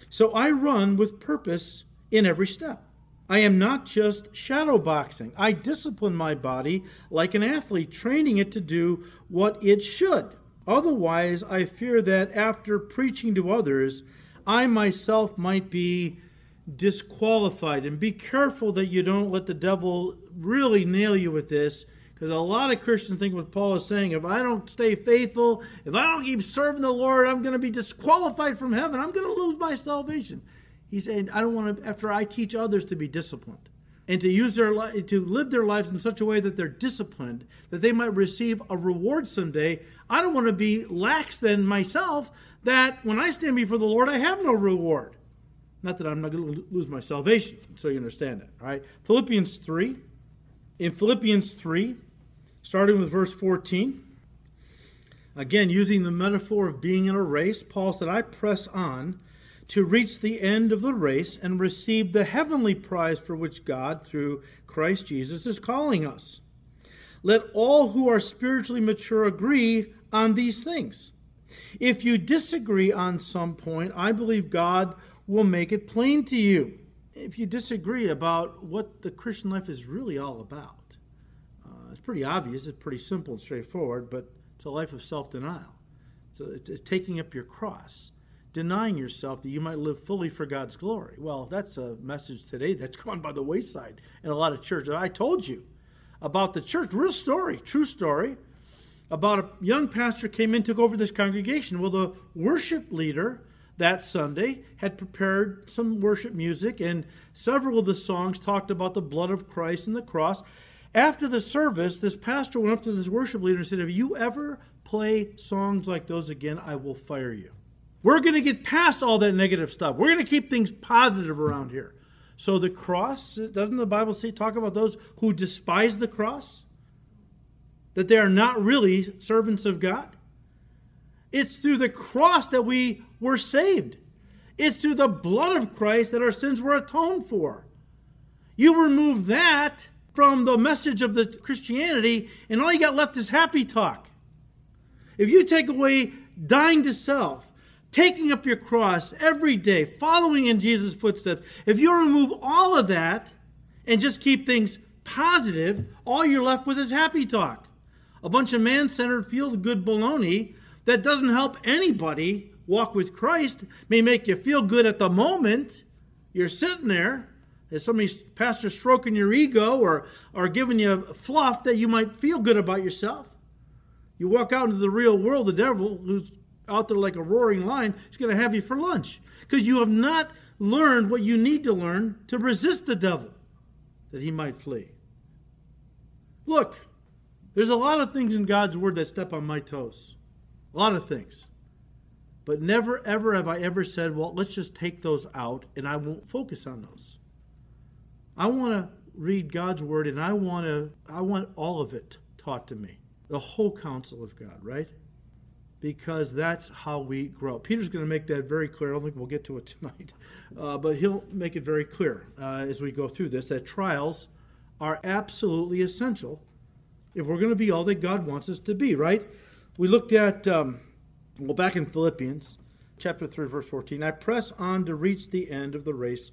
So I run with purpose in every step. I am not just shadow boxing. I discipline my body like an athlete, training it to do what it should. Otherwise, I fear that after preaching to others, I myself might be disqualified. And be careful that you don't let the devil really nail you with this, because a lot of Christians think what Paul is saying if I don't stay faithful, if I don't keep serving the Lord, I'm going to be disqualified from heaven. I'm going to lose my salvation. He's saying, I don't want to, after I teach others to be disciplined and to use their to live their lives in such a way that they're disciplined, that they might receive a reward someday. I don't want to be lax than myself, that when I stand before the Lord, I have no reward. Not that I'm not going to lose my salvation, so you understand that. All right. Philippians 3. In Philippians 3, starting with verse 14, again, using the metaphor of being in a race, Paul said, I press on to reach the end of the race and receive the heavenly prize for which God, through Christ Jesus, is calling us. Let all who are spiritually mature agree on these things. If you disagree on some point, I believe God will make it plain to you. If you disagree about what the Christian life is really all about, uh, it's pretty obvious, it's pretty simple and straightforward, but it's a life of self denial. So it's taking up your cross denying yourself that you might live fully for God's glory. Well, that's a message today that's gone by the wayside in a lot of churches. I told you about the church, real story, true story, about a young pastor came in, took over this congregation. Well, the worship leader that Sunday had prepared some worship music, and several of the songs talked about the blood of Christ and the cross. After the service, this pastor went up to this worship leader and said, If you ever play songs like those again, I will fire you. We're going to get past all that negative stuff. We're going to keep things positive around here. So the cross, doesn't the Bible say talk about those who despise the cross? That they are not really servants of God? It's through the cross that we were saved. It's through the blood of Christ that our sins were atoned for. You remove that from the message of the Christianity, and all you got left is happy talk. If you take away dying to self, taking up your cross every day, following in Jesus' footsteps, if you remove all of that and just keep things positive, all you're left with is happy talk. A bunch of man centered, feel good baloney that doesn't help anybody walk with Christ, may make you feel good at the moment. You're sitting there. There's somebody, pastor, stroking your ego or, or giving you fluff that you might feel good about yourself. You walk out into the real world, the devil, who's out there like a roaring lion, is going to have you for lunch because you have not learned what you need to learn to resist the devil that he might flee. Look, there's a lot of things in God's word that step on my toes. A lot of things. But never, ever have I ever said, well, let's just take those out and I won't focus on those. I want to read God's word and I want to I want all of it taught to me. The whole counsel of God, right? because that's how we grow. Peter's going to make that very clear. I don't think we'll get to it tonight, uh, but he'll make it very clear uh, as we go through this that trials are absolutely essential if we're going to be all that God wants us to be, right? We looked at, um, well, back in Philippians chapter 3, verse 14, I press on to reach the end of the race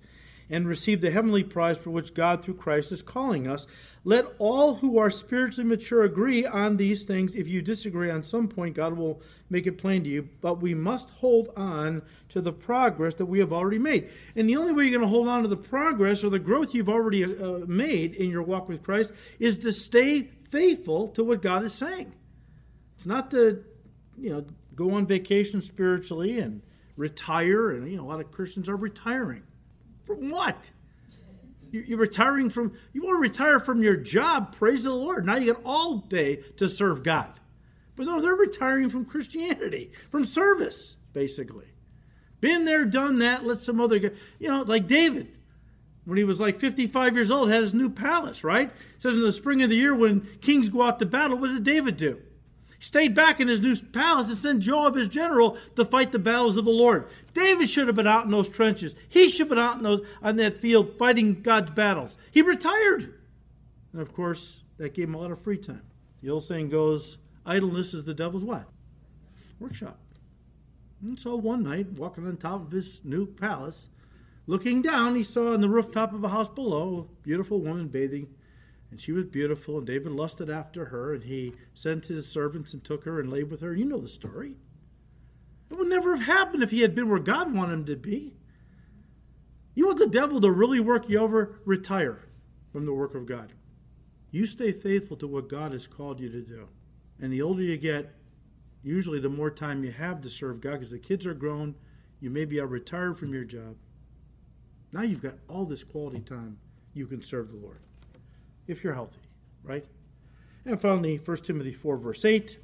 and receive the heavenly prize for which God through Christ is calling us. Let all who are spiritually mature agree on these things. If you disagree on some point, God will make it plain to you. But we must hold on to the progress that we have already made. And the only way you're going to hold on to the progress or the growth you've already uh, made in your walk with Christ is to stay faithful to what God is saying. It's not to, you know, go on vacation spiritually and retire. And, you know, a lot of Christians are retiring. From what? You're retiring from, you want to retire from your job, praise the Lord. Now you get all day to serve God. But no, they're retiring from Christianity, from service, basically. Been there, done that, let some other guy, you know, like David. when he was like 55 years old, had his new palace, right? It says in the spring of the year when kings go out to battle, what did David do? Stayed back in his new palace and sent Joab, his general, to fight the battles of the Lord. David should have been out in those trenches. He should have been out in those, on that field fighting God's battles. He retired. And of course, that gave him a lot of free time. The old saying goes, idleness is the devil's what? Workshop. And so one night, walking on top of his new palace, Looking down, he saw on the rooftop of a house below a beautiful woman bathing, and she was beautiful, and David lusted after her, and he sent his servants and took her and lay with her. You know the story. It would never have happened if he had been where God wanted him to be. You want the devil to really work you over? Retire from the work of God. You stay faithful to what God has called you to do. And the older you get, usually the more time you have to serve God because the kids are grown. You maybe are retired from your job. Now you've got all this quality time you can serve the Lord if you're healthy, right? And finally, 1 Timothy 4, verse 8.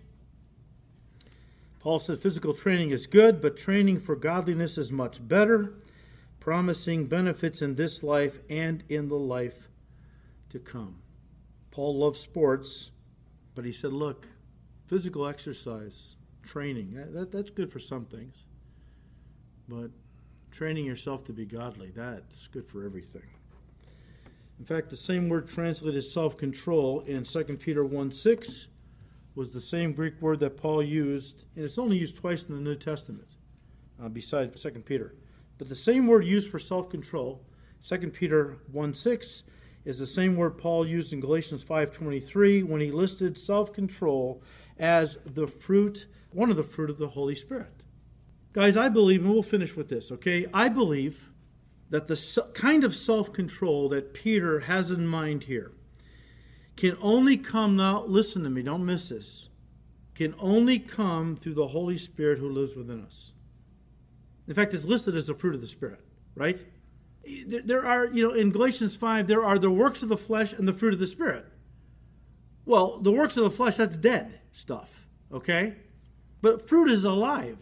Paul says physical training is good, but training for godliness is much better, promising benefits in this life and in the life to come. Paul loved sports, but he said, look, physical exercise, training, that, that, that's good for some things. But training yourself to be godly. That's good for everything. In fact, the same word translated self control in 2 Peter 1 6 was the same Greek word that Paul used, and it's only used twice in the New Testament, uh, besides 2 Peter. But the same word used for self control, 2 Peter 1 6, is the same word Paul used in Galatians 5:23 when he listed self-control as the fruit, one of the fruit of the Holy Spirit. Guys, I believe, and we'll finish with this, okay? I believe that the kind of self control that Peter has in mind here can only come now, listen to me, don't miss this, can only come through the Holy Spirit who lives within us. In fact, it's listed as the fruit of the Spirit, right? There are, you know, in Galatians 5, there are the works of the flesh and the fruit of the Spirit. Well, the works of the flesh, that's dead stuff, okay? But fruit is alive.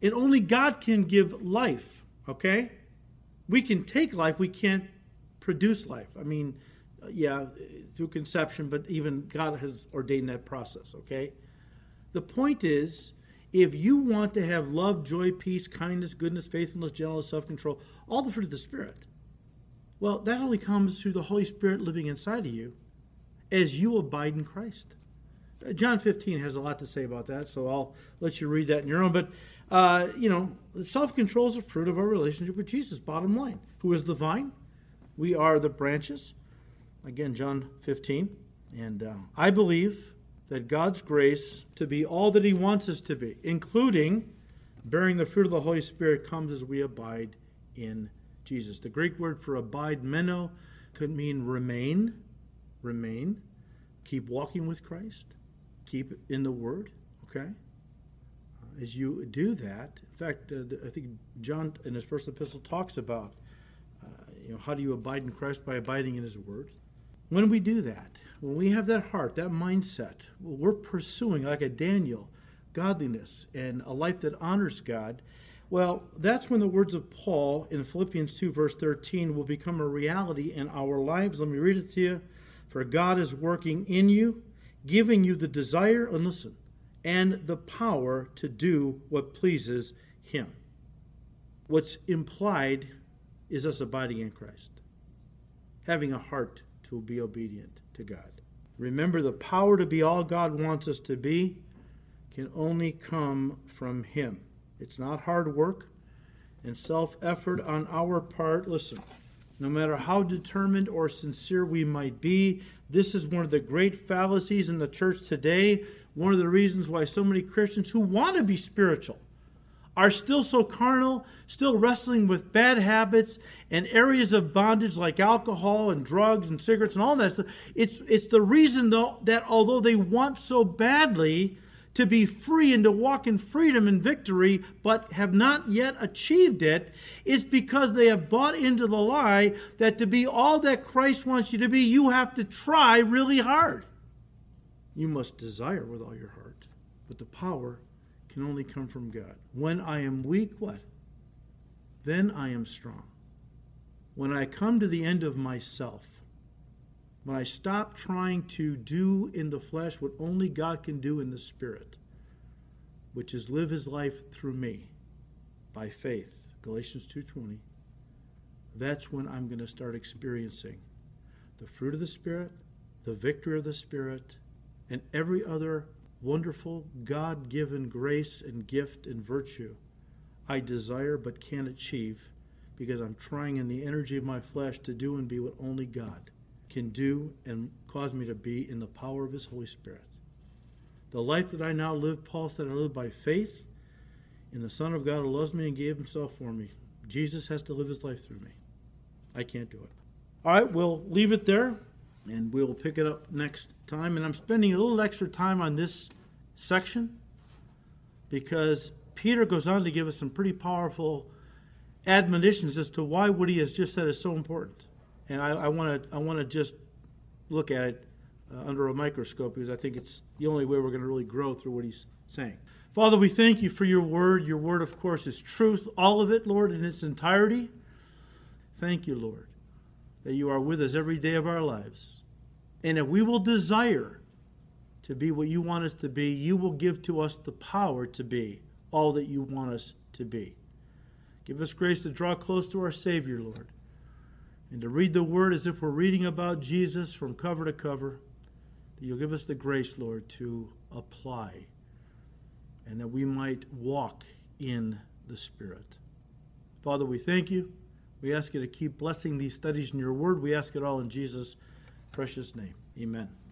And only God can give life, okay? We can take life, we can't produce life. I mean, uh, yeah, through conception, but even God has ordained that process, okay? The point is, if you want to have love, joy, peace, kindness, goodness, faithfulness, gentleness, self control, all the fruit of the Spirit, well, that only comes through the Holy Spirit living inside of you as you abide in Christ. John 15 has a lot to say about that, so I'll let you read that in your own. But uh, you know, self control is a fruit of our relationship with Jesus, bottom line. Who is the vine? We are the branches. Again, John 15. And uh, I believe that God's grace to be all that He wants us to be, including bearing the fruit of the Holy Spirit, comes as we abide in Jesus. The Greek word for abide, meno, could mean remain, remain, keep walking with Christ, keep in the Word, okay? as you do that, in fact, uh, I think John in his first epistle talks about, uh, you know, how do you abide in Christ by abiding in His Word. When we do that, when we have that heart, that mindset, we're pursuing like a Daniel, godliness and a life that honors God. Well, that's when the words of Paul in Philippians 2, verse 13, will become a reality in our lives. Let me read it to you. For God is working in you, giving you the desire, and listen, and the power to do what pleases Him. What's implied is us abiding in Christ, having a heart to be obedient to God. Remember, the power to be all God wants us to be can only come from Him. It's not hard work and self effort on our part. Listen, no matter how determined or sincere we might be, this is one of the great fallacies in the church today one of the reasons why so many Christians who want to be spiritual are still so carnal, still wrestling with bad habits and areas of bondage like alcohol and drugs and cigarettes and all that stuff. It's, it's the reason, though, that although they want so badly to be free and to walk in freedom and victory, but have not yet achieved it, is because they have bought into the lie that to be all that Christ wants you to be, you have to try really hard you must desire with all your heart. But the power can only come from God. When I am weak, what? Then I am strong. when I come to the end of myself, when I stop trying to do in the flesh what only God can do in the spirit, which is live his life through me by faith, Galatians 2:20, that's when I'm going to start experiencing the fruit of the spirit, the victory of the spirit, and every other wonderful God-given grace and gift and virtue I desire but can't achieve because I'm trying in the energy of my flesh to do and be what only God can do and cause me to be in the power of His Holy Spirit. The life that I now live, Paul said, I live by faith in the Son of God who loves me and gave Himself for me. Jesus has to live His life through me. I can't do it. All right, we'll leave it there and we'll pick it up next time. And I'm spending a little extra time on this section because Peter goes on to give us some pretty powerful admonitions as to why what he has just said is so important. And I want to I want to just look at it uh, under a microscope because I think it's the only way we're going to really grow through what he's saying. Father, we thank you for your word. Your word, of course, is truth, all of it, Lord, in its entirety. Thank you, Lord, that you are with us every day of our lives. And if we will desire to be what you want us to be, you will give to us the power to be all that you want us to be. Give us grace to draw close to our Savior, Lord, and to read the Word as if we're reading about Jesus from cover to cover. That you'll give us the grace, Lord, to apply, and that we might walk in the Spirit. Father, we thank you. We ask you to keep blessing these studies in your Word. We ask it all in Jesus' precious name. Amen.